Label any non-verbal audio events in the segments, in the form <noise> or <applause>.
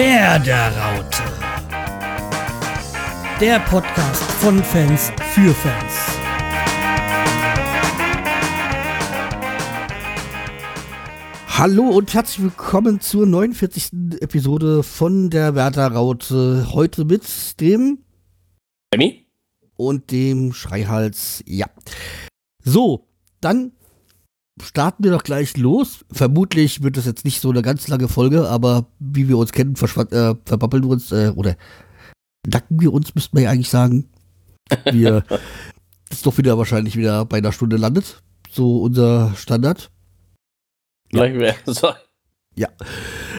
Werderaute. Der Podcast von Fans für Fans. Hallo und herzlich willkommen zur 49. Episode von der Werderaute. Heute mit dem Sammy? und dem Schreihals. Ja. So, dann starten wir doch gleich los. Vermutlich wird das jetzt nicht so eine ganz lange Folge, aber wie wir uns kennen, äh, verbabbeln wir uns äh, oder nacken wir uns, müssten wir ja eigentlich sagen. Wir <laughs> ist doch wieder wahrscheinlich wieder bei einer Stunde landet. So unser Standard. Gleich wäre <laughs> so. Ja.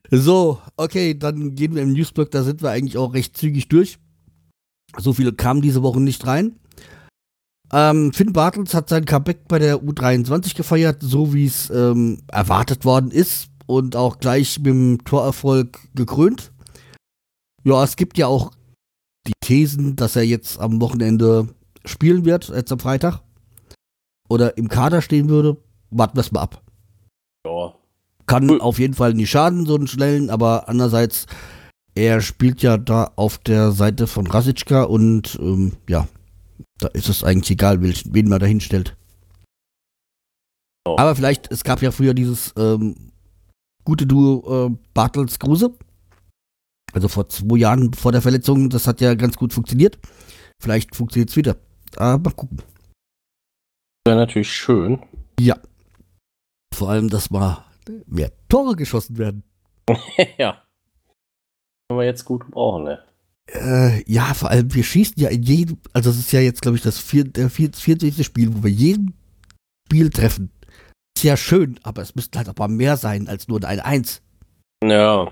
So, okay, dann gehen wir im Newsblock, da sind wir eigentlich auch recht zügig durch. So viele kamen diese Woche nicht rein. Ähm, Finn Bartels hat sein Comeback bei der U23 gefeiert, so wie es ähm, erwartet worden ist und auch gleich mit dem Torerfolg gekrönt. Ja, es gibt ja auch die Thesen, dass er jetzt am Wochenende spielen wird, jetzt am Freitag. Oder im Kader stehen würde. Warten wir es mal ab. Ja. Kann Cool. auf jeden Fall nicht schaden, so einen schnellen, aber andererseits, er spielt ja da auf der Seite von Rasitschka und ähm, ja, da ist es eigentlich egal, welchen, wen man da hinstellt. Oh. Aber vielleicht, es gab ja früher dieses ähm, gute Duo äh, Bartels Kruse. Also vor zwei Jahren vor der Verletzung, das hat ja ganz gut funktioniert. Vielleicht funktioniert es wieder. Aber mal gucken. Wäre natürlich schön. Ja. Vor allem, dass mal mehr Tore geschossen werden. <laughs> ja. Können wir jetzt gut brauchen, ne? Äh, ja, vor allem, wir schießen ja in jedem, also es ist ja jetzt, glaube ich, das vier, der vier- 24. Spiel, wo wir jeden Spiel treffen. Ist ja schön, aber es müssten halt auch mal mehr sein als nur ein 1. Ja.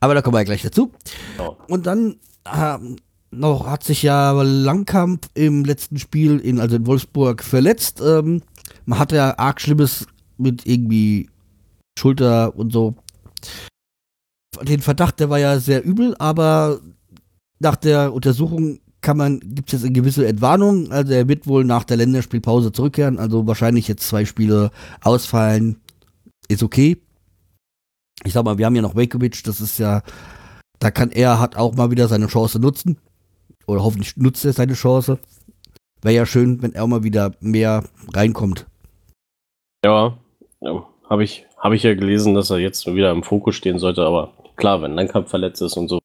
Aber da kommen wir ja gleich dazu. Ja. Und dann ähm, noch hat sich ja Langkamp im letzten Spiel, in, also in Wolfsburg, verletzt. Ähm, man hatte ja arg Schlimmes mit irgendwie Schulter und so. Den Verdacht, der war ja sehr übel, aber nach der Untersuchung kann man, gibt es jetzt eine gewisse Entwarnung. Also er wird wohl nach der Länderspielpause zurückkehren, also wahrscheinlich jetzt zwei Spiele ausfallen. Ist okay. Ich sag mal, wir haben ja noch Vekovic, das ist ja, da kann er, hat auch mal wieder seine Chance nutzen. Oder hoffentlich nutzt er seine Chance. Wäre ja schön, wenn er mal wieder mehr reinkommt. Ja. ja. Habe ich, hab ich ja gelesen, dass er jetzt wieder im Fokus stehen sollte, aber klar, wenn Langkamp verletzt ist und so.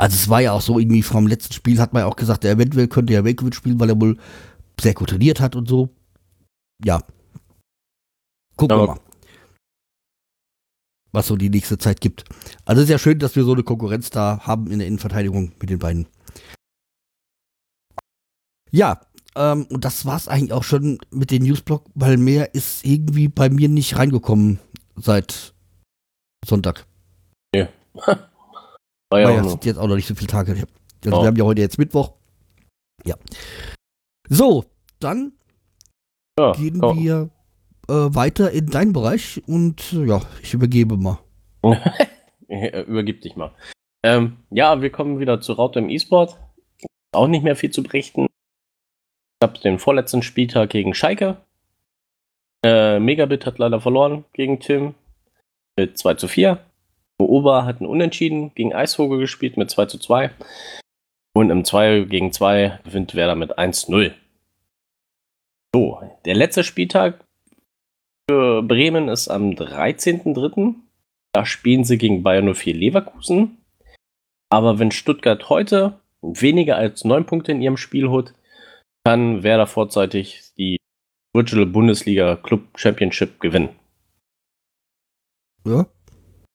Also es war ja auch so irgendwie vom letzten Spiel hat man ja auch gesagt, der eventuell könnte ja Vekovic spielen, weil er wohl sehr gut trainiert hat und so. Ja. Gucken wir mal. Was so die nächste Zeit gibt. Also es ist ja schön, dass wir so eine Konkurrenz da haben in der Innenverteidigung mit den beiden. Ja, ähm, und das war's eigentlich auch schon mit den Newsblock, weil mehr ist irgendwie bei mir nicht reingekommen seit Sonntag. War Ja, ja ja, auch jetzt auch noch nicht so viele Tage. Also Oh. wir haben ja heute jetzt Mittwoch. Ja. So, dann Ja, gehen komm. wir äh, weiter in deinen Bereich und äh, ja, ich übergebe mal. <laughs> Übergib dich mal. Ähm, ja, wir kommen wieder zu Raute im E-Sport. Auch nicht mehr viel zu berichten. Ich habe den vorletzten Spieltag gegen Schalke. Äh, Megabit hat leider verloren gegen Tim mit 2 zu 4. Ober hat einen Unentschieden gegen Eisvogel gespielt mit 2 zu 2. Und im 2 gegen 2 gewinnt Werder mit 1-0. So, der letzte Spieltag für Bremen ist am 13.03. Da spielen sie gegen Bayern 04 Leverkusen. Aber wenn Stuttgart heute weniger als 9 Punkte in ihrem Spiel holt, kann Werder vorzeitig die Virtual Bundesliga Club Championship gewinnen. Ja,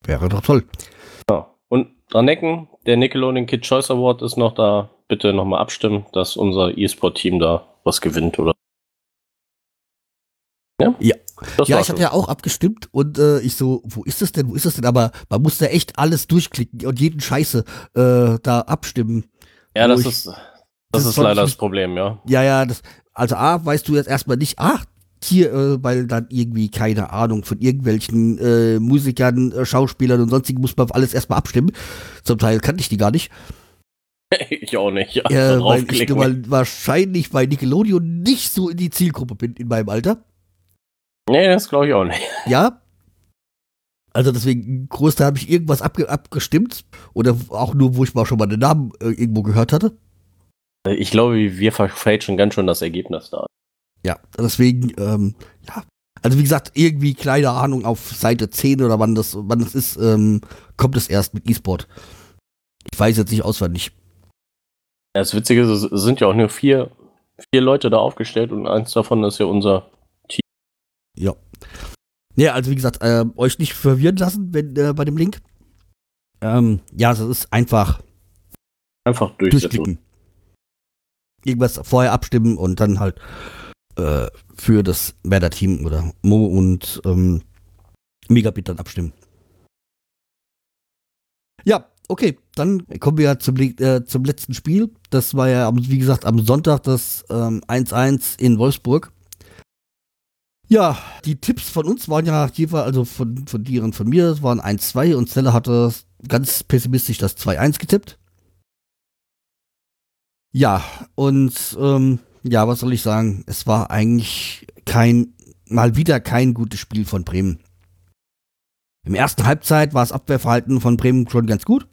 wäre doch toll. Ja. Und dran denken, der Nickelodeon Kid Choice Award ist noch da. Bitte nochmal abstimmen, dass unser E-Sport-Team da was gewinnt, oder? Ja? Ja. Ja, ich habe ja auch abgestimmt und äh, ich so, wo ist das denn, wo ist das denn? Aber man muss da echt alles durchklicken und jeden Scheiße äh, da abstimmen. ja, das ich- ist, das, das ist leider das Problem, ja. Ja, ja, das, also A, weißt du jetzt erstmal nicht, ach, hier, äh, weil dann irgendwie, keine Ahnung, von irgendwelchen äh, Musikern, äh, Schauspielern und sonstigen muss man auf alles erstmal abstimmen. Zum Teil kannte ich die gar nicht. <laughs> ich auch nicht. Ja, weil ich mal wahrscheinlich bei Nickelodeon nicht so in die Zielgruppe bin in meinem Alter. Nee, das glaube ich auch nicht. <laughs> Ja. Also deswegen, Großteil habe ich irgendwas abge abgestimmt oder auch nur, wo ich mal schon mal den Namen äh, irgendwo gehört hatte. Ich glaube, wir verfälschen ganz schön das Ergebnis da. Ja, deswegen, ähm, ja. Also wie gesagt, irgendwie kleine Ahnung auf Seite 10 oder wann das, wann das ist, ähm, kommt es erst mit E-Sport. Ich weiß jetzt nicht auswendig. Das Witzige ist, es sind ja auch nur vier, vier Leute da aufgestellt und eins davon ist ja unser Team. Ja. Ja, also wie gesagt, äh, euch nicht verwirren lassen wenn, äh, bei dem Link. Ähm, ja, es ist einfach Einfach durchklicken. Irgendwas vorher abstimmen und dann halt äh, für das Werder-Team oder Mo und ähm, Megabit dann abstimmen. Ja, okay, dann kommen wir zum, äh, zum letzten Spiel. Das war ja, wie gesagt, am Sonntag das 1-1 ähm, in Wolfsburg. Ja, die Tipps von uns waren ja jeweils, also von, von dir und von mir, es waren 1-2 und Stella hatte ganz pessimistisch das 2-1 getippt. Ja, und ähm, ja, was soll ich sagen? Es war eigentlich kein, mal wieder kein gutes Spiel von Bremen. Im ersten Halbzeit war das Abwehrverhalten von Bremen schon ganz gut.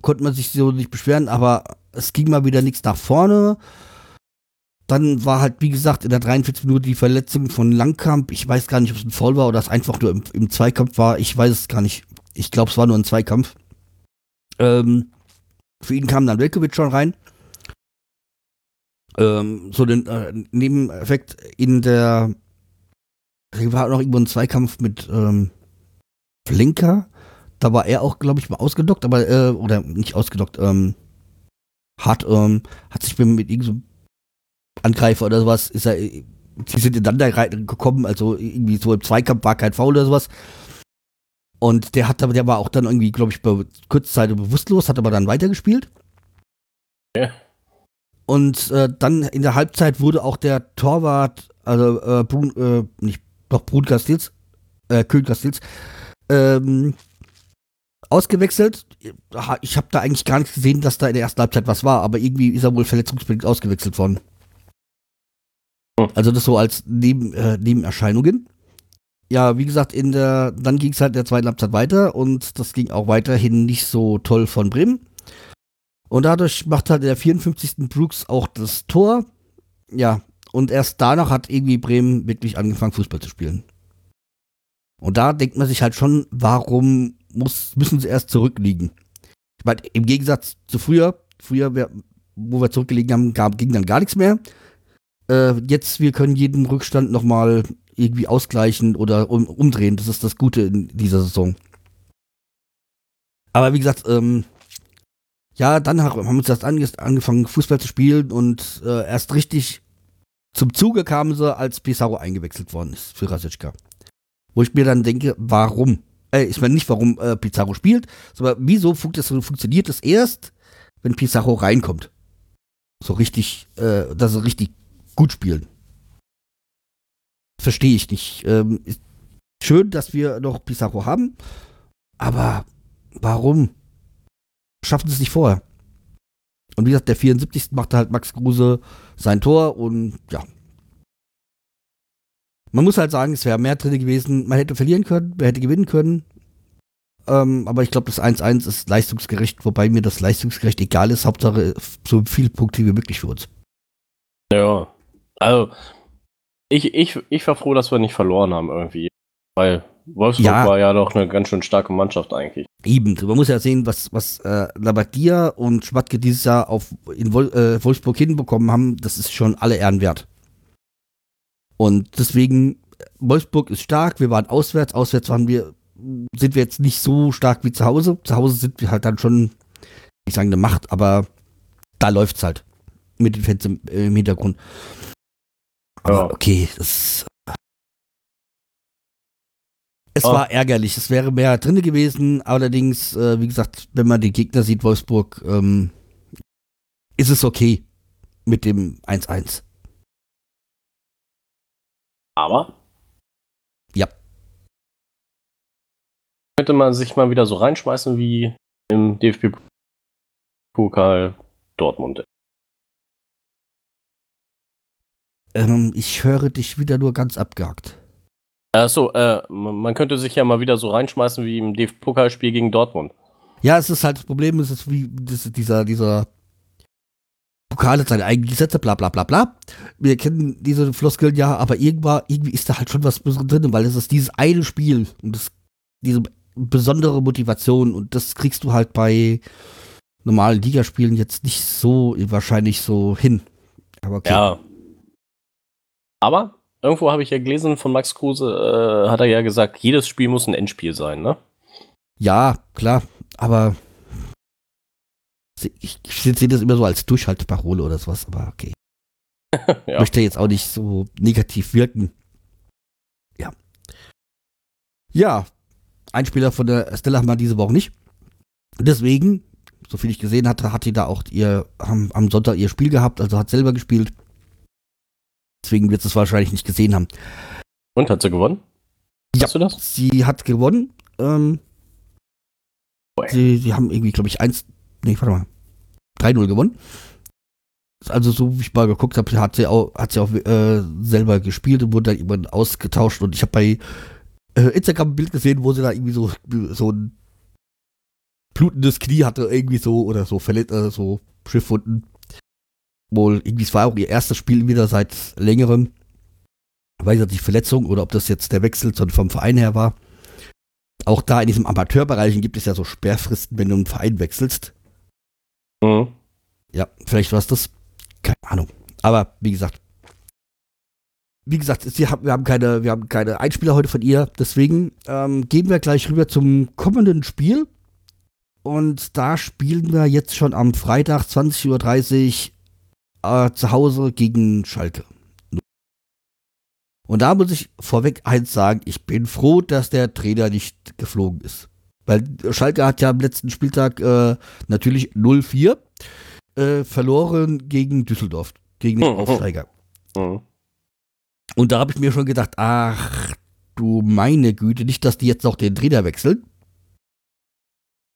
Konnte man sich so nicht beschweren, aber es ging mal wieder nichts nach vorne. Dann war halt, wie gesagt, in der 43 Minute die Verletzung von Langkamp. Ich weiß gar nicht, ob es ein Foul war oder es einfach nur im, im, Zweikampf war. Ich weiß es gar nicht. Ich glaube, es war nur ein Zweikampf. Ähm, für ihn kam dann Velkovic schon rein. Ähm, so den äh, Nebeneffekt in der war noch irgendwo ein Zweikampf mit ähm, Flinker. Da war er auch, glaube ich, mal ausgedockt, aber, äh, oder nicht ausgedockt, ähm, hat, ähm, hat sich mit irgendeinem Angreifer oder sowas, ist er, sie sind ineinander gekommen, also irgendwie so im Zweikampf war kein Foul oder sowas. Und der hat aber, der war auch dann irgendwie, glaube ich, bei Kurzzeit bewusstlos, hat aber dann weitergespielt. Ja. Und äh, dann in der Halbzeit wurde auch der Torwart, also äh, Brun, äh, nicht, doch Brun Castils, äh, Köhn Castils, ähm, ausgewechselt. Ich habe da eigentlich gar nicht gesehen, dass da in der ersten Halbzeit was war, aber irgendwie ist er wohl verletzungsbedingt ausgewechselt worden. Hm. Also das so als Neben, äh, Nebenerscheinungen. Ja, wie gesagt, in der, dann ging es halt in der zweiten Halbzeit weiter und das ging auch weiterhin nicht so toll von Bremen. Und dadurch macht halt der 54. Brooks auch das Tor. Ja, und erst danach hat irgendwie Bremen wirklich angefangen, Fußball zu spielen. Und da denkt man sich halt schon, warum muss, müssen sie erst zurückliegen? Ich meine, im Gegensatz zu früher, früher, wo wir zurückgelegen haben, gab, ging dann gar nichts mehr. Äh, jetzt, wir können jeden Rückstand nochmal irgendwie ausgleichen oder um, umdrehen. Das ist das Gute in dieser Saison. Aber wie gesagt, ähm, ja, dann haben wir uns erst angefangen, Fußball zu spielen und äh, erst richtig zum Zuge kamen sie, als Pizarro eingewechselt worden ist für Rasitschka. Wo ich mir dann denke, warum? Äh, ich meine nicht, warum äh, Pizarro spielt, sondern wieso funkt das, funktioniert es erst, wenn Pizarro reinkommt? So richtig, äh, dass sie richtig gut spielen. Verstehe ich nicht. Ähm, schön, dass wir noch Pizarro haben, aber warum? Schaffen sie es nicht vorher? Und wie gesagt, der 74. machte halt Max Kruse sein Tor und ja, man muss halt sagen, es wäre mehr drin gewesen. Man hätte verlieren können, man hätte gewinnen können. Ähm, aber ich glaube, das 1-1 ist leistungsgerecht, wobei mir das leistungsgerecht egal ist. Hauptsache so viele Punkte wie möglich für uns. Ja, also ich, ich, ich war froh, dass wir nicht verloren haben irgendwie. Weil Wolfsburg ja. war ja doch eine ganz schön starke Mannschaft eigentlich. Eben, man muss ja sehen, was, was äh, Labadia und Schmatke dieses Jahr auf, in Wol äh, Wolfsburg hinbekommen haben, das ist schon alle Ehren wert. Und deswegen, Wolfsburg ist stark, wir waren auswärts, auswärts waren wir, sind wir jetzt nicht so stark wie zu Hause. Zu Hause sind wir halt dann schon, ich sage eine Macht, aber da läuft's halt. Mit den Fans im, im Hintergrund. Aber ja. okay, das. Es oh. war ärgerlich, es wäre mehr drin gewesen, allerdings, äh, wie gesagt, wenn man die Gegner sieht, Wolfsburg, ähm, ist es okay mit dem 1-1. Aber. Ja. Könnte man sich mal wieder so reinschmeißen wie im DFB-Pokal Dortmund. Ähm, ich höre dich wieder nur ganz abgehackt. Achso, äh, man könnte sich ja mal wieder so reinschmeißen wie im DFB-Pokalspiel gegen Dortmund. Ja, es ist halt das Problem, es ist wie das, dieser, dieser Pokal hat seine eigenen Gesetze, bla bla bla bla. Wir kennen diese Floskeln ja, aber irgendwann, irgendwie ist da halt schon was drin, weil es ist dieses eine Spiel und das, diese besondere Motivation und das kriegst du halt bei normalen Ligaspielen jetzt nicht so wahrscheinlich so hin. Aber okay. Ja. Aber irgendwo habe ich ja gelesen von Max Kruse, äh, hat er ja gesagt, jedes Spiel muss ein Endspiel sein, ne? Ja, klar, aber ich, ich sehe das immer so als Durchhalteparole oder sowas, aber okay. <laughs> ja. Möchte jetzt auch nicht so negativ wirken. Ja. Ja, ein Spieler von der Stella haben wir diese Woche nicht. Deswegen, soviel ich gesehen hatte, hat die da auch ihr, haben, am Sonntag ihr Spiel gehabt, also hat selber gespielt. Deswegen wird sie es wahrscheinlich nicht gesehen haben. Und hat sie gewonnen? Ja, Hast du das? Sie hat gewonnen. Ähm, sie, sie haben irgendwie, glaube ich, 1, nee, warte mal, 3-0 gewonnen. Also so wie ich mal geguckt habe, hat sie auch, hat sie auch äh, selber gespielt und wurde dann irgendwann ausgetauscht. Und ich habe bei äh, Instagram ein Bild gesehen, wo sie da irgendwie so, so ein blutendes Knie hatte, irgendwie so, oder so verletzt, äh, so Schiffwunden. Wohl, irgendwie, es war auch ihr erstes Spiel wieder seit längerem. Weiß ich nicht, Verletzung oder ob das jetzt der Wechsel vom Verein her war. Auch da in diesem Amateurbereich gibt es ja so Sperrfristen, wenn du einen Verein wechselst. Mhm. Ja, vielleicht war es das. Keine Ahnung. Aber wie gesagt, wie gesagt, wir, haben keine, wir haben keine Einspieler heute von ihr. Deswegen ähm, gehen wir gleich rüber zum kommenden Spiel. Und da spielen wir jetzt schon am Freitag 20.30 Uhr äh, zu Hause gegen Schalke. Und da muss ich vorweg eins sagen, ich bin froh, dass der Trainer nicht geflogen ist. Weil Schalke hat ja am letzten Spieltag äh, natürlich 0-4 äh, verloren gegen Düsseldorf, gegen den mhm. Aufsteiger. Mhm. Und da habe ich mir schon gedacht, ach du meine Güte, nicht, dass die jetzt noch den Trainer wechseln.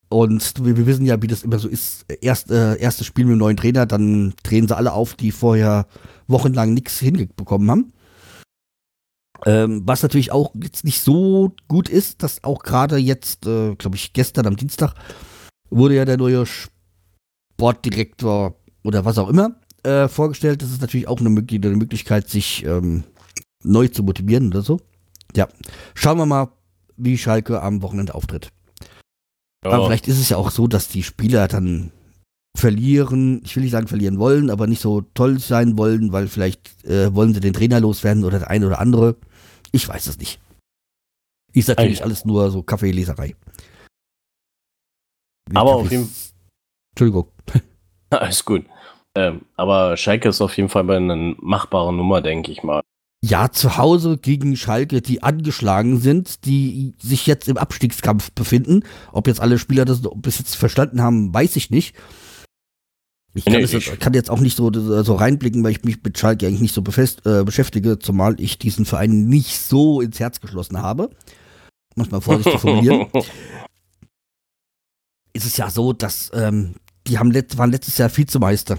Und wir, wir wissen ja, wie das immer so ist. Erst, äh, erstes Spiel mit einem neuen Trainer, dann drehen sie alle auf, die vorher wochenlang nichts hinbekommen haben. Ähm, was natürlich auch jetzt nicht so gut ist, dass auch gerade jetzt, äh, glaube ich, gestern am Dienstag wurde ja der neue Sportdirektor oder was auch immer äh, vorgestellt. Das ist natürlich auch eine, eine Möglichkeit, sich ähm, neu zu motivieren oder so. Ja, schauen wir mal, wie Schalke am Wochenende auftritt. Ja. Aber vielleicht ist es ja auch so, dass die Spieler dann verlieren, ich will nicht sagen verlieren wollen, aber nicht so toll sein wollen, weil vielleicht äh, wollen sie den Trainer loswerden oder der eine oder andere. Ich weiß es nicht. Ist natürlich alles nur so Kaffeeleserei. aber Kaffees auf jeden Fall. Entschuldigung. <laughs> Alles gut. Ähm, aber Schalke ist auf jeden Fall bei einer machbaren Nummer, denke ich mal. Ja, zu Hause gegen Schalke, die angeschlagen sind, die sich jetzt im Abstiegskampf befinden. Ob jetzt alle Spieler das bis jetzt verstanden haben, weiß ich nicht. Ich kann, nee, das, ich kann, jetzt auch nicht so, so reinblicken, weil ich mich mit Schalke eigentlich nicht so befest, äh, beschäftige, zumal ich diesen Verein nicht so ins Herz geschlossen habe. Muss man vorsichtig formulieren. <laughs> ist es ja so, dass ähm, die haben let waren letztes Jahr Vizemeister.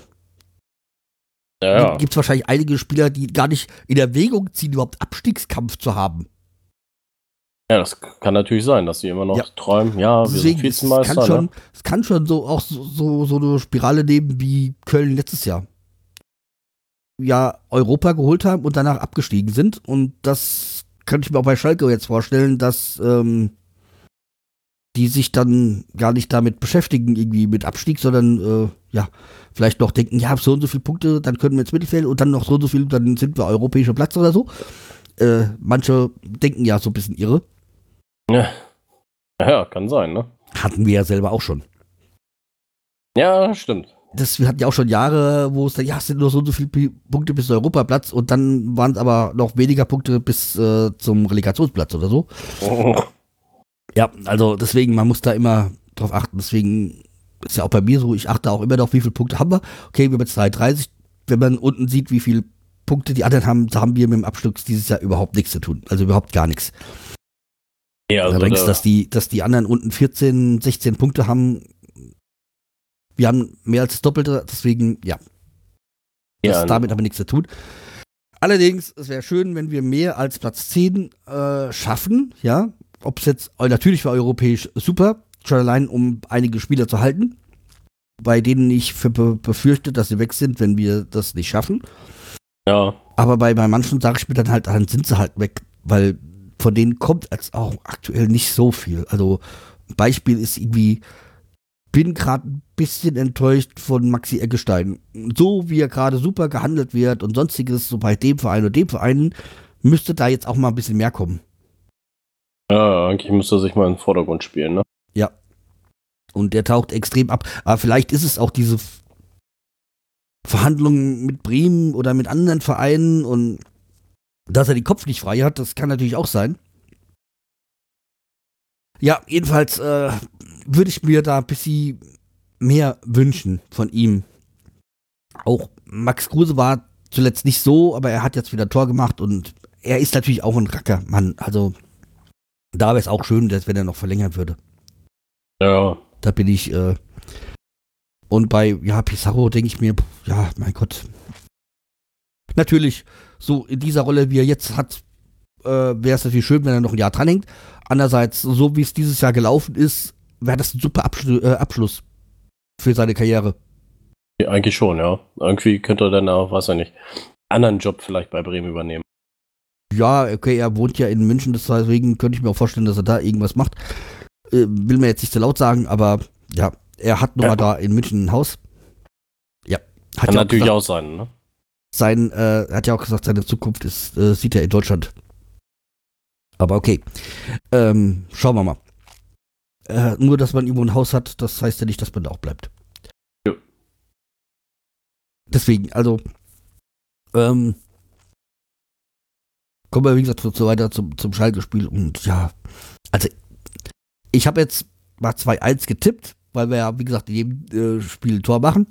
Ja, ja. Gibt es wahrscheinlich einige Spieler, die gar nicht in Erwägung ziehen, überhaupt Abstiegskampf zu haben. Ja, das kann natürlich sein, dass sie immer noch ja. träumen, ja, wir Deswegen, sind Vizemeister. Es kann, schon, ne? es kann schon so auch so, so, so eine Spirale nehmen wie Köln letztes Jahr. Ja, Europa geholt haben und danach abgestiegen sind. Und das könnte ich mir auch bei Schalke jetzt vorstellen, dass ähm, die sich dann gar nicht damit beschäftigen, irgendwie mit Abstieg, sondern äh, ja, vielleicht noch denken, ja, so und so viele Punkte, dann können wir ins Mittelfeld und dann noch so und so viel, dann sind wir europäischer Platz oder so. Äh, manche denken ja so ein bisschen irre. Ja. ja, kann sein, ne? Hatten wir ja selber auch schon. Ja, stimmt. Das, wir hatten ja auch schon Jahre, wo es dann, ja, es sind nur so und so viele Punkte bis zum Europaplatz und dann waren es aber noch weniger Punkte bis äh, zum Relegationsplatz oder so. Oh. Ja, also deswegen, man muss da immer drauf achten. Deswegen ist ja auch bei mir so, ich achte auch immer noch, wie viele Punkte haben wir. Okay, wir haben jetzt 33. Wenn man unten sieht, wie viele Punkte die anderen haben, haben wir mit dem Abschluss dieses Jahr überhaupt nichts zu tun. Also überhaupt gar nichts. Ja, also Allerdings, dass die, dass die anderen unten 14, 16 Punkte haben, wir haben mehr als das Doppelte, deswegen, ja. Das ja, damit aber nichts zu tun. Allerdings, es wäre schön, wenn wir mehr als Platz 10 äh, schaffen, ja. Ob es jetzt, natürlich war europäisch super, schon allein um einige Spieler zu halten, bei denen ich für, befürchte, dass sie weg sind, wenn wir das nicht schaffen. Ja. Aber bei, bei manchen sage ich mir dann halt, dann sind sie halt weg, weil von denen kommt jetzt auch aktuell nicht so viel. Also Beispiel ist irgendwie, bin gerade ein bisschen enttäuscht von Maxi Eggestein. So wie er gerade super gehandelt wird und sonstiges, so bei dem Verein oder dem Verein, müsste da jetzt auch mal ein bisschen mehr kommen. Ja, eigentlich müsste er sich mal in den Vordergrund spielen, ne? Und der taucht extrem ab. Aber vielleicht ist es auch diese Verhandlungen mit Bremen oder mit anderen Vereinen und dass er den Kopf nicht frei hat, das kann natürlich auch sein. Ja, jedenfalls äh, würde ich mir da ein bisschen mehr wünschen von ihm. Auch Max Kruse war zuletzt nicht so, aber er hat jetzt wieder Tor gemacht und er ist natürlich auch ein Rackermann. Also da wäre es auch schön, dass wenn er noch verlängern würde. Ja. Da bin ich. Äh, und bei ja, Pizarro denke ich mir, ja, mein Gott. Natürlich, so in dieser Rolle, wie er jetzt hat, äh, wäre es natürlich schön, wenn er noch ein Jahr dranhängt. Andererseits, so wie es dieses Jahr gelaufen ist, wäre das ein super Abschlu äh, Abschluss für seine Karriere. Ja, eigentlich schon, ja. Irgendwie könnte er dann auch, weiß er nicht, anderen Job vielleicht bei Bremen übernehmen. Ja, okay, er wohnt ja in München, deswegen könnte ich mir auch vorstellen, dass er da irgendwas macht. Äh, will mir jetzt nicht zu laut sagen, aber ja, er hat nun ja. mal da in München ein Haus. Ja. Hat Kann ja natürlich gesagt, auch sein, ne? Sein, äh, er hat ja auch gesagt, seine Zukunft ist, äh, sieht er in Deutschland. Aber okay. Ähm, schauen wir mal. Äh, nur, dass man irgendwo ein Haus hat, das heißt ja nicht, dass man da auch bleibt. Ja. Deswegen, also, ähm, kommen wir, wie gesagt, so, so weiter zum, zum Schalke-Spiel und ja, also, ich habe jetzt mal 2-1 getippt, weil wir ja, wie gesagt, in jedem äh, Spiel ein Tor machen.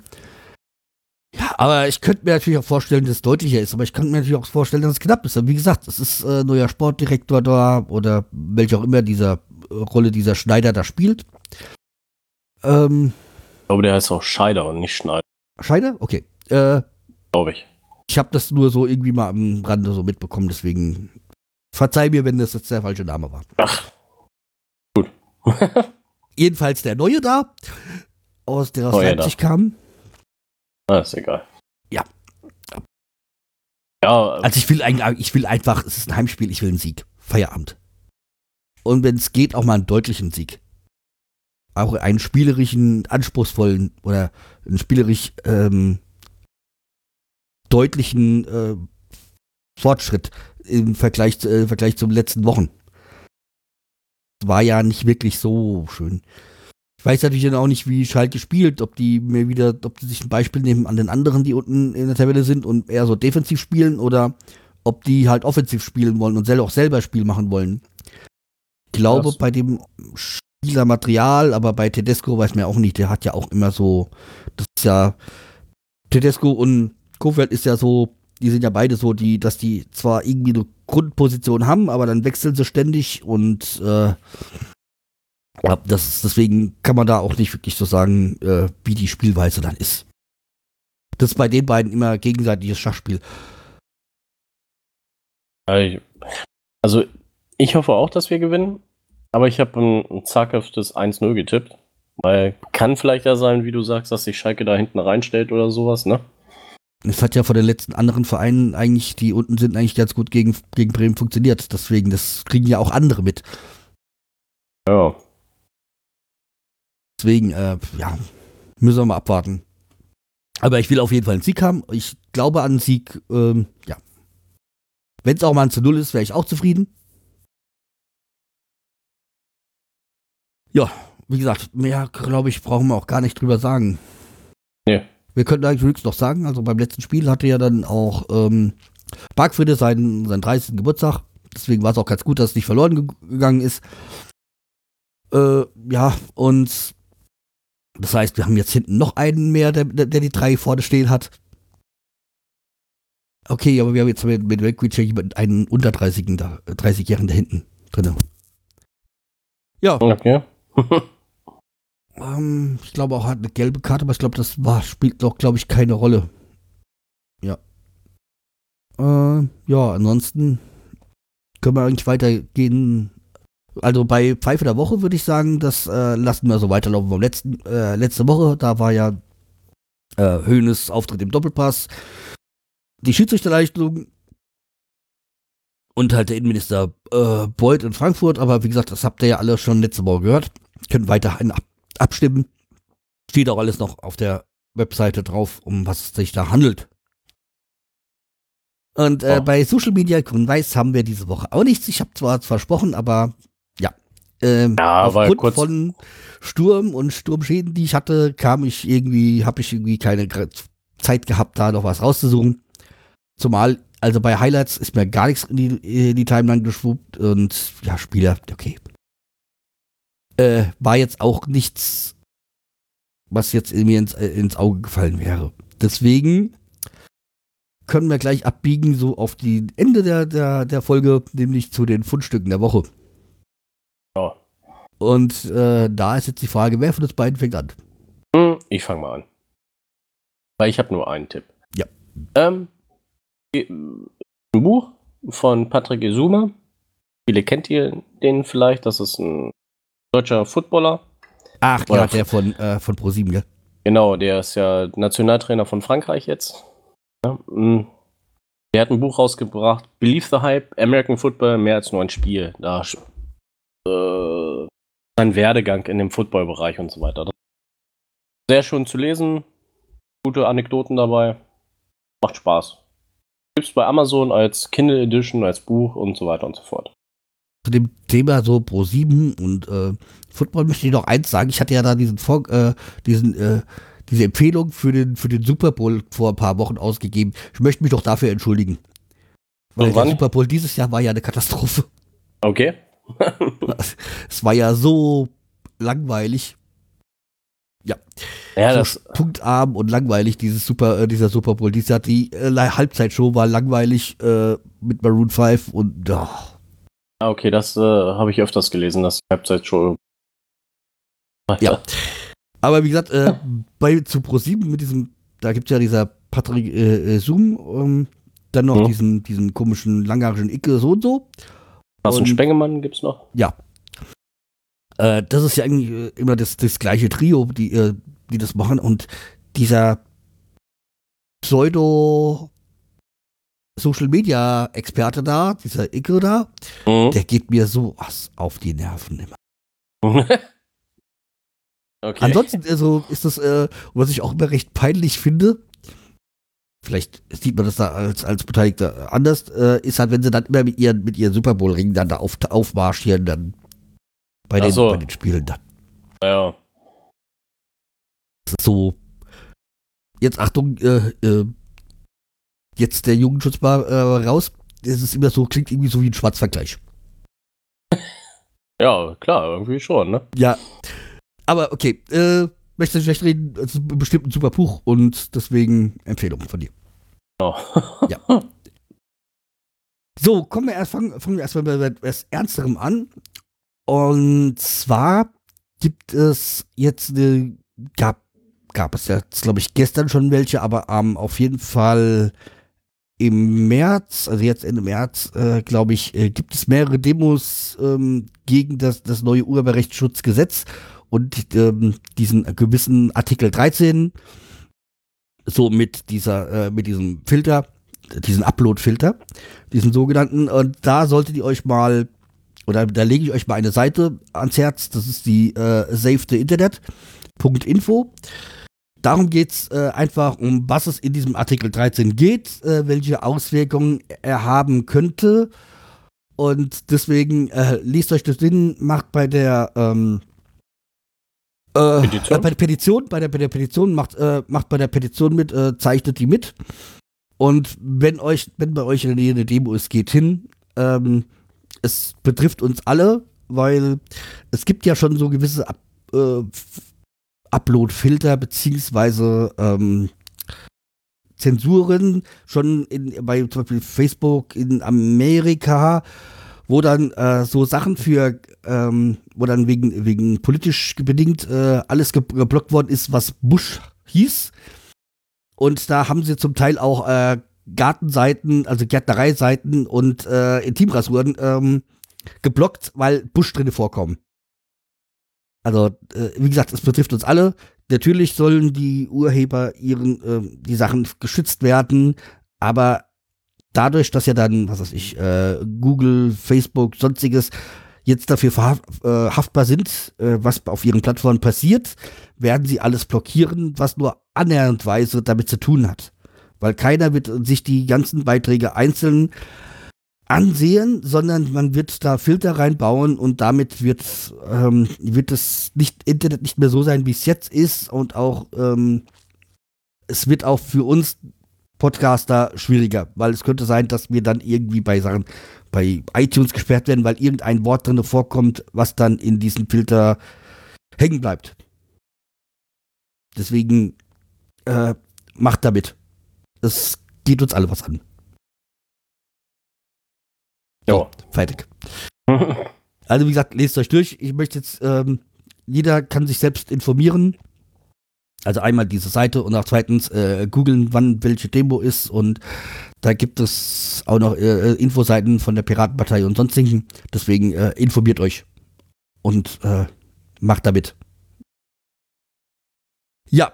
Ja, aber ich könnte mir natürlich auch vorstellen, dass es deutlicher ist, aber ich könnte mir natürlich auch vorstellen, dass es knapp ist. Aber wie gesagt, es ist äh, neuer Sportdirektor da oder welcher auch immer dieser äh, Rolle dieser Schneider da spielt. Ähm, ich glaube, der heißt auch Scheider und nicht Schneider. Scheider? Okay. Äh, glaube ich. Ich habe das nur so irgendwie mal am Rande so mitbekommen, deswegen verzeih mir, wenn das jetzt der falsche Name war. Ach. <laughs> Jedenfalls der Neue da, aus der aus Neue Leipzig da. kam. Ah, ist egal. Ja. Ja. Also ich will eigentlich, ich will einfach, es ist ein Heimspiel, ich will einen Sieg. Feierabend. Und wenn es geht, auch mal einen deutlichen Sieg. Auch einen spielerischen, anspruchsvollen oder einen spielerisch ähm, deutlichen äh, Fortschritt im Vergleich, äh, im Vergleich zum letzten Wochen. War ja nicht wirklich so schön. Ich weiß natürlich dann auch nicht, wie Schalke spielt, ob die mir wieder, ob die sich ein Beispiel nehmen an den anderen, die unten in der Tabelle sind und eher so defensiv spielen oder ob die halt offensiv spielen wollen und selber auch selber Spiel machen wollen. Ich glaube, das. bei dem Spielermaterial, aber bei Tedesco weiß man ja auch nicht, der hat ja auch immer so, das ist ja, Tedesco und Kofeld ist ja so, die sind ja beide so, die, dass die zwar irgendwie eine Grundposition haben, aber dann wechseln sie ständig und äh, das, deswegen kann man da auch nicht wirklich so sagen, äh, wie die Spielweise dann ist. Das ist bei den beiden immer gegenseitiges Schachspiel. Also, ich hoffe auch, dass wir gewinnen, aber ich habe ein, ein zaghaftes 1-0 getippt. Weil kann vielleicht ja sein, wie du sagst, dass sich Schalke da hinten reinstellt oder sowas, ne? Es hat ja vor den letzten anderen Vereinen eigentlich, die unten sind, eigentlich ganz gut gegen, gegen Bremen funktioniert. Deswegen, das kriegen ja auch andere mit. Ja. Deswegen, äh, ja, müssen wir mal abwarten. Aber ich will auf jeden Fall einen Sieg haben. Ich glaube an einen Sieg, ähm, ja. Wenn es auch mal ein zu Null ist, wäre ich auch zufrieden. Ja, wie gesagt, mehr, glaube ich, brauchen wir auch gar nicht drüber sagen. Nee. Wir könnten eigentlich höchstens noch sagen, also beim letzten Spiel hatte ja dann auch ähm, Bargfriede seinen, seinen 30. Geburtstag. Deswegen war es auch ganz gut, dass es nicht verloren gegangen ist. Äh, ja, und das heißt, wir haben jetzt hinten noch einen mehr, der, der die drei vorne stehen hat. Okay, aber wir haben jetzt mit, mit Weltquick einen unter 30-Jährigen da, 30 da hinten drin. Ja. Okay. <laughs> ähm, ich glaube auch hat eine gelbe Karte, aber ich glaube, das war, spielt doch, glaube ich, keine Rolle. Ja. Äh, ja, ansonsten können wir eigentlich weitergehen. Also bei Pfeife der Woche würde ich sagen, das äh, lassen wir so weiterlaufen. Vom letzten, äh, letzte Woche, da war ja äh, Höhnes Auftritt im Doppelpass, die Schiedsrichterleistung und halt der Innenminister äh, Beuth in Frankfurt. Aber wie gesagt, das habt ihr ja alle schon letzte Woche gehört. Könnt weiterhin ab abstimmen. Steht auch alles noch auf der Webseite drauf, um was es sich da handelt. Und äh, oh. bei Social Media Grünweiß haben wir diese Woche auch nichts. Ich habe zwar versprochen, aber ja. Ähm, ja, aufgrund von Sturm und Sturmschäden, die ich hatte, kam ich irgendwie, habe ich irgendwie keine Zeit gehabt, da noch was rauszusuchen. Zumal, also bei Highlights ist mir gar nichts in die, in die Timeline geschwuppt und ja, Spieler, okay. Äh, war jetzt auch nichts, was jetzt mir ins, äh, ins Auge gefallen wäre. Deswegen können wir gleich abbiegen, so auf die Ende der, der, der Folge, nämlich zu den Fundstücken der Woche. Ja. Und äh, da ist jetzt die Frage, wer von uns beiden fängt an? Hm, ich fange mal an. Weil ich habe nur einen Tipp. Ja. Ähm, ein Buch von Patrick Izuma. Viele kennt ihr den vielleicht. Das ist ein deutscher Footballer. Ach Oder ja, der von, äh, von ProSieben, gell? Genau, der ist ja Nationaltrainer von Frankreich jetzt. Ja, mm. der hat ein Buch rausgebracht, Believe the Hype, American Football, mehr als nur ein Spiel. Da äh, sein Werdegang in dem Footballbereich und so weiter. Sehr schön zu lesen, gute Anekdoten dabei, macht Spaß. Gibt's bei Amazon als Kindle Edition, als Buch und so weiter und so fort. Zu dem Thema so Pro 7 und äh, Football möchte ich noch eins sagen. Ich hatte ja da diesen, Vor äh, diesen äh, diese Empfehlung für den, für den Super Bowl vor ein paar Wochen ausgegeben. Ich möchte mich doch dafür entschuldigen. Weil der Super Bowl dieses Jahr war ja eine Katastrophe. Okay. <laughs> es war ja so langweilig. Ja. ja so das punktarm und langweilig, dieses Super, äh, dieser Super Bowl. Jahr die äh, Halbzeitshow war langweilig äh, mit Maroon 5 und oh. Okay, das äh, habe ich öfters gelesen, dass die Halbzeitshow. Ja. Aber wie gesagt, äh, bei zu Pro7 mit diesem, da gibt es ja dieser Patrick äh, äh, Zoom, ähm, dann noch mhm. diesen, diesen komischen langhaarigen Icke so und so. Also Spengemann gibt's noch? Ja. Äh, das ist ja eigentlich äh, immer das, das gleiche Trio, die, äh, die das machen. Und dieser Pseudo Social Media Experte da, dieser Icke da, mhm. der geht mir so was auf die Nerven immer. <laughs> Okay. Ansonsten also ist das, äh, was ich auch immer recht peinlich finde, vielleicht sieht man das da als, als Beteiligter anders, äh, ist halt, wenn sie dann immer mit ihren, mit ihren Super Bowl-Ringen dann da auf, aufmarschieren, dann bei den, so. bei den Spielen dann. Ja. Das ist so, jetzt Achtung, äh, äh, jetzt der Jugendschutz mal äh, raus, es ist immer so, klingt irgendwie so wie ein Schwarzvergleich. Ja, klar, irgendwie schon, ne? Ja. Aber okay, äh, möchte ich schlecht reden, es ist bestimmt ein super Buch und deswegen Empfehlung von dir. Oh. ja. So, kommen wir erst, fangen, fangen wir erstmal bei etwas Ernsterem an. Und zwar gibt es jetzt eine, gab, gab es jetzt, glaube ich, gestern schon welche, aber ähm, auf jeden Fall im März, also jetzt Ende März, äh, glaube ich, äh, gibt es mehrere Demos ähm, gegen das, das neue Urheberrechtsschutzgesetz und ähm, diesen gewissen Artikel 13, so mit dieser, äh, mit diesem Filter, diesen Upload-Filter, diesen sogenannten, und da solltet ihr euch mal, oder da lege ich euch mal eine Seite ans Herz, das ist die äh, Save the Internet.info. Darum geht es äh, einfach, um was es in diesem Artikel 13 geht, äh, welche Auswirkungen er haben könnte. Und deswegen äh, liest euch das Sinn, macht bei der ähm, äh, Petition? Äh, bei der Petition, bei der, bei der Petition macht, äh, macht bei der Petition mit, äh, zeichnet die mit. Und wenn euch, wenn bei euch in der Nähe eine Demo ist, geht hin. Ähm, es betrifft uns alle, weil es gibt ja schon so gewisse Up, äh, Upload-Filter beziehungsweise ähm, Zensuren schon in, bei zum Beispiel Facebook in Amerika wo dann äh, so Sachen für, ähm, wo dann wegen, wegen politisch bedingt äh, alles geblockt worden ist, was Bush hieß. Und da haben sie zum Teil auch äh, Gartenseiten, also Gärtnereiseiten und äh, Intimrasuren ähm, geblockt, weil Busch drinne vorkommen. Also, äh, wie gesagt, es betrifft uns alle. Natürlich sollen die Urheber ihren, äh, die Sachen geschützt werden, aber dadurch, dass ja dann, was weiß ich, äh, Google, Facebook, sonstiges jetzt dafür äh, haftbar sind, äh, was auf ihren Plattformen passiert, werden sie alles blockieren, was nur annäherndweise damit zu tun hat. Weil keiner wird sich die ganzen Beiträge einzeln ansehen, sondern man wird da Filter reinbauen und damit wird, ähm, wird das nicht, Internet nicht mehr so sein, wie es jetzt ist und auch ähm, es wird auch für uns Podcaster schwieriger, weil es könnte sein, dass wir dann irgendwie bei Sachen bei iTunes gesperrt werden, weil irgendein Wort drin vorkommt, was dann in diesem Filter hängen bleibt. Deswegen äh, macht damit. Es geht uns alle was an. Ja. Fertig. <laughs> also wie gesagt, lest euch durch. Ich möchte jetzt, ähm, jeder kann sich selbst informieren. Also einmal diese Seite und auch zweitens äh, googeln, wann welche Demo ist und da gibt es auch noch äh, Infoseiten von der Piratenpartei und sonstigen. Deswegen äh, informiert euch und äh, macht damit. Ja,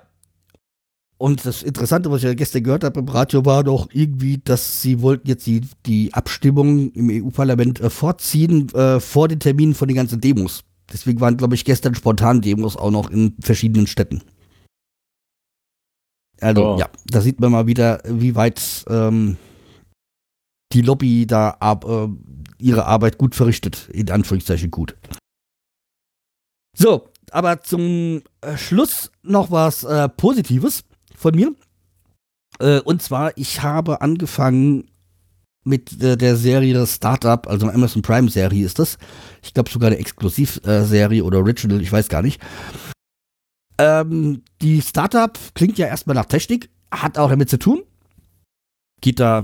und das Interessante, was ich ja gestern gehört habe im Radio, war doch irgendwie, dass sie wollten jetzt die, die Abstimmung im EU-Parlament äh, vorziehen äh, vor den Terminen von den ganzen Demos. Deswegen waren, glaube ich, gestern spontan Demos auch noch in verschiedenen Städten. Also oh. ja, da sieht man mal wieder, wie weit ähm, die Lobby da ab, äh, ihre Arbeit gut verrichtet, in Anführungszeichen gut. So, aber zum äh, Schluss noch was äh, Positives von mir. Äh, und zwar, ich habe angefangen mit äh, der Serie Startup, also Amazon Prime Serie ist das. Ich glaube sogar eine Exklusivserie oder Original, ich weiß gar nicht. Ähm, die Startup klingt ja erstmal nach Technik, hat auch damit zu tun. Geht da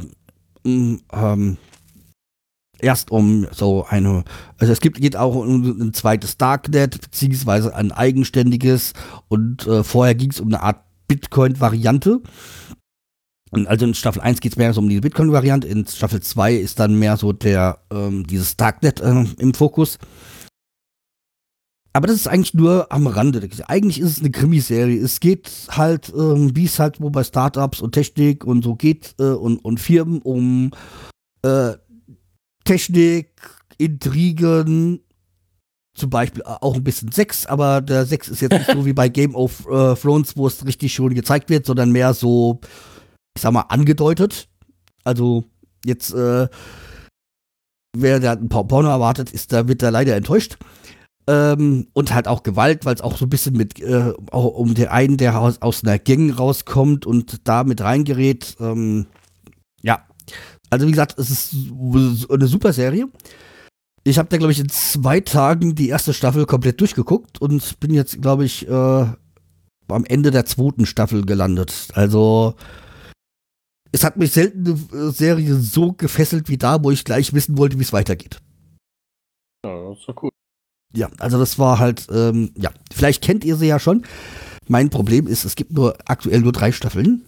mm, ähm, erst um so eine, also es gibt, geht auch um ein zweites Darknet, beziehungsweise ein eigenständiges und äh, vorher ging es um eine Art Bitcoin-Variante. Also in Staffel 1 geht es mehr so um die Bitcoin-Variante, in Staffel 2 ist dann mehr so der, ähm, dieses Darknet äh, im Fokus. Aber das ist eigentlich nur am Rande. Eigentlich ist es eine Krimiserie. Es geht halt, ähm, wie es halt wo bei Startups und Technik und so geht äh, und, und Firmen um äh, Technik, Intrigen, zum Beispiel auch ein bisschen Sex, aber der Sex ist jetzt nicht so wie bei Game of äh, Thrones, wo es richtig schon gezeigt wird, sondern mehr so, ich sag mal, angedeutet. Also jetzt, äh, wer da ein Porno erwartet, ist, da wird er leider enttäuscht. Ähm, und halt auch Gewalt, weil es auch so ein bisschen mit äh, um den einen, der aus, aus einer Gang rauskommt und da mit reingerät. Ähm, ja, also wie gesagt, es ist eine super Serie. Ich habe da, glaube ich, in zwei Tagen die erste Staffel komplett durchgeguckt und bin jetzt, glaube ich, äh, am Ende der zweiten Staffel gelandet. Also, es hat mich selten eine Serie so gefesselt wie da, wo ich gleich wissen wollte, wie es weitergeht. Ja, das ist doch cool. Ja, also das war halt, ähm, ja, vielleicht kennt ihr sie ja schon. Mein Problem ist, es gibt nur aktuell nur drei Staffeln.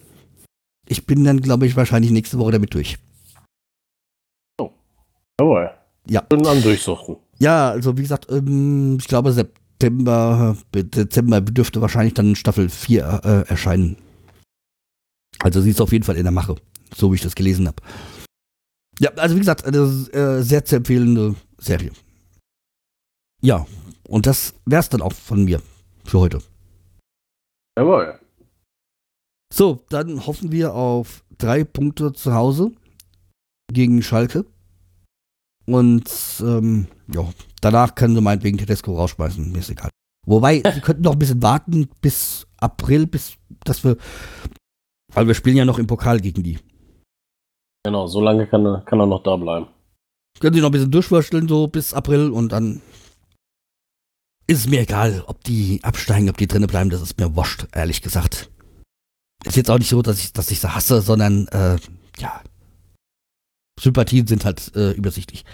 Ich bin dann, glaube ich, wahrscheinlich nächste Woche damit durch. Oh. Jawohl. Ja. Schön an durchsuchten. Ja, also wie gesagt, ähm, ich glaube September, Dezember dürfte wahrscheinlich dann Staffel 4 äh, erscheinen. Also sie ist auf jeden Fall in der Mache, so wie ich das gelesen habe. Ja, also wie gesagt, eine äh, sehr zu empfehlende Serie. Ja, und das wär's dann auch von mir für heute. Jawohl. So, dann hoffen wir auf drei Punkte zu Hause gegen Schalke. Und ähm, ja, danach können sie meinetwegen Tedesco rausschmeißen, mir ist egal. Wobei, sie könnten noch ein bisschen warten bis April, bis dass wir. Weil wir spielen ja noch im Pokal gegen die. Genau, so lange kann er, kann er noch da bleiben. Können sie noch ein bisschen durchwursteln, so bis April und dann ist es mir egal, ob die absteigen, ob die drinnen bleiben, das ist mir wurscht, ehrlich gesagt. Ist jetzt auch nicht so, dass ich, dass ich sie hasse, sondern äh, ja, Sympathien sind halt äh, übersichtlich.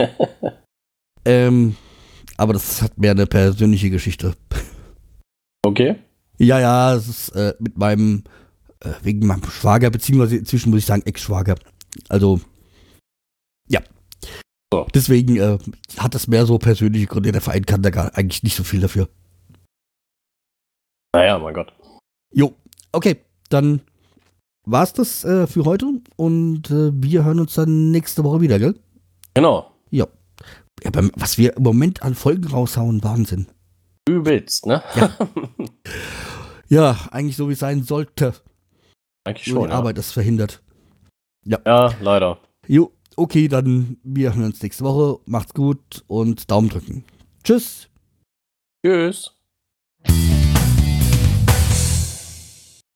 <laughs> ähm, aber das hat mehr eine persönliche Geschichte. <laughs> Okay. Ja, ja, es ist äh, mit meinem Äh, wegen meinem Schwager, beziehungsweise inzwischen muss ich sagen Ex-Schwager. Also, ja. So. Deswegen äh, hat das mehr so persönliche Gründe. Der Verein kann da gar eigentlich nicht so viel dafür. Naja, mein Gott. Jo, okay, dann war's das äh, für heute und äh, wir hören uns dann nächste Woche wieder, gell? Genau. Ja, beim- was wir im Moment an Folgen raushauen, Wahnsinn. Übelst, ne? Ja. <laughs> Ja, eigentlich so wie es sein sollte. Eigentlich Nur schon. die Ja. Arbeit ist verhindert. ja, leider. Jo, okay, dann wir hören uns nächste Woche. Macht's gut und Daumen drücken. Tschüss. Tschüss.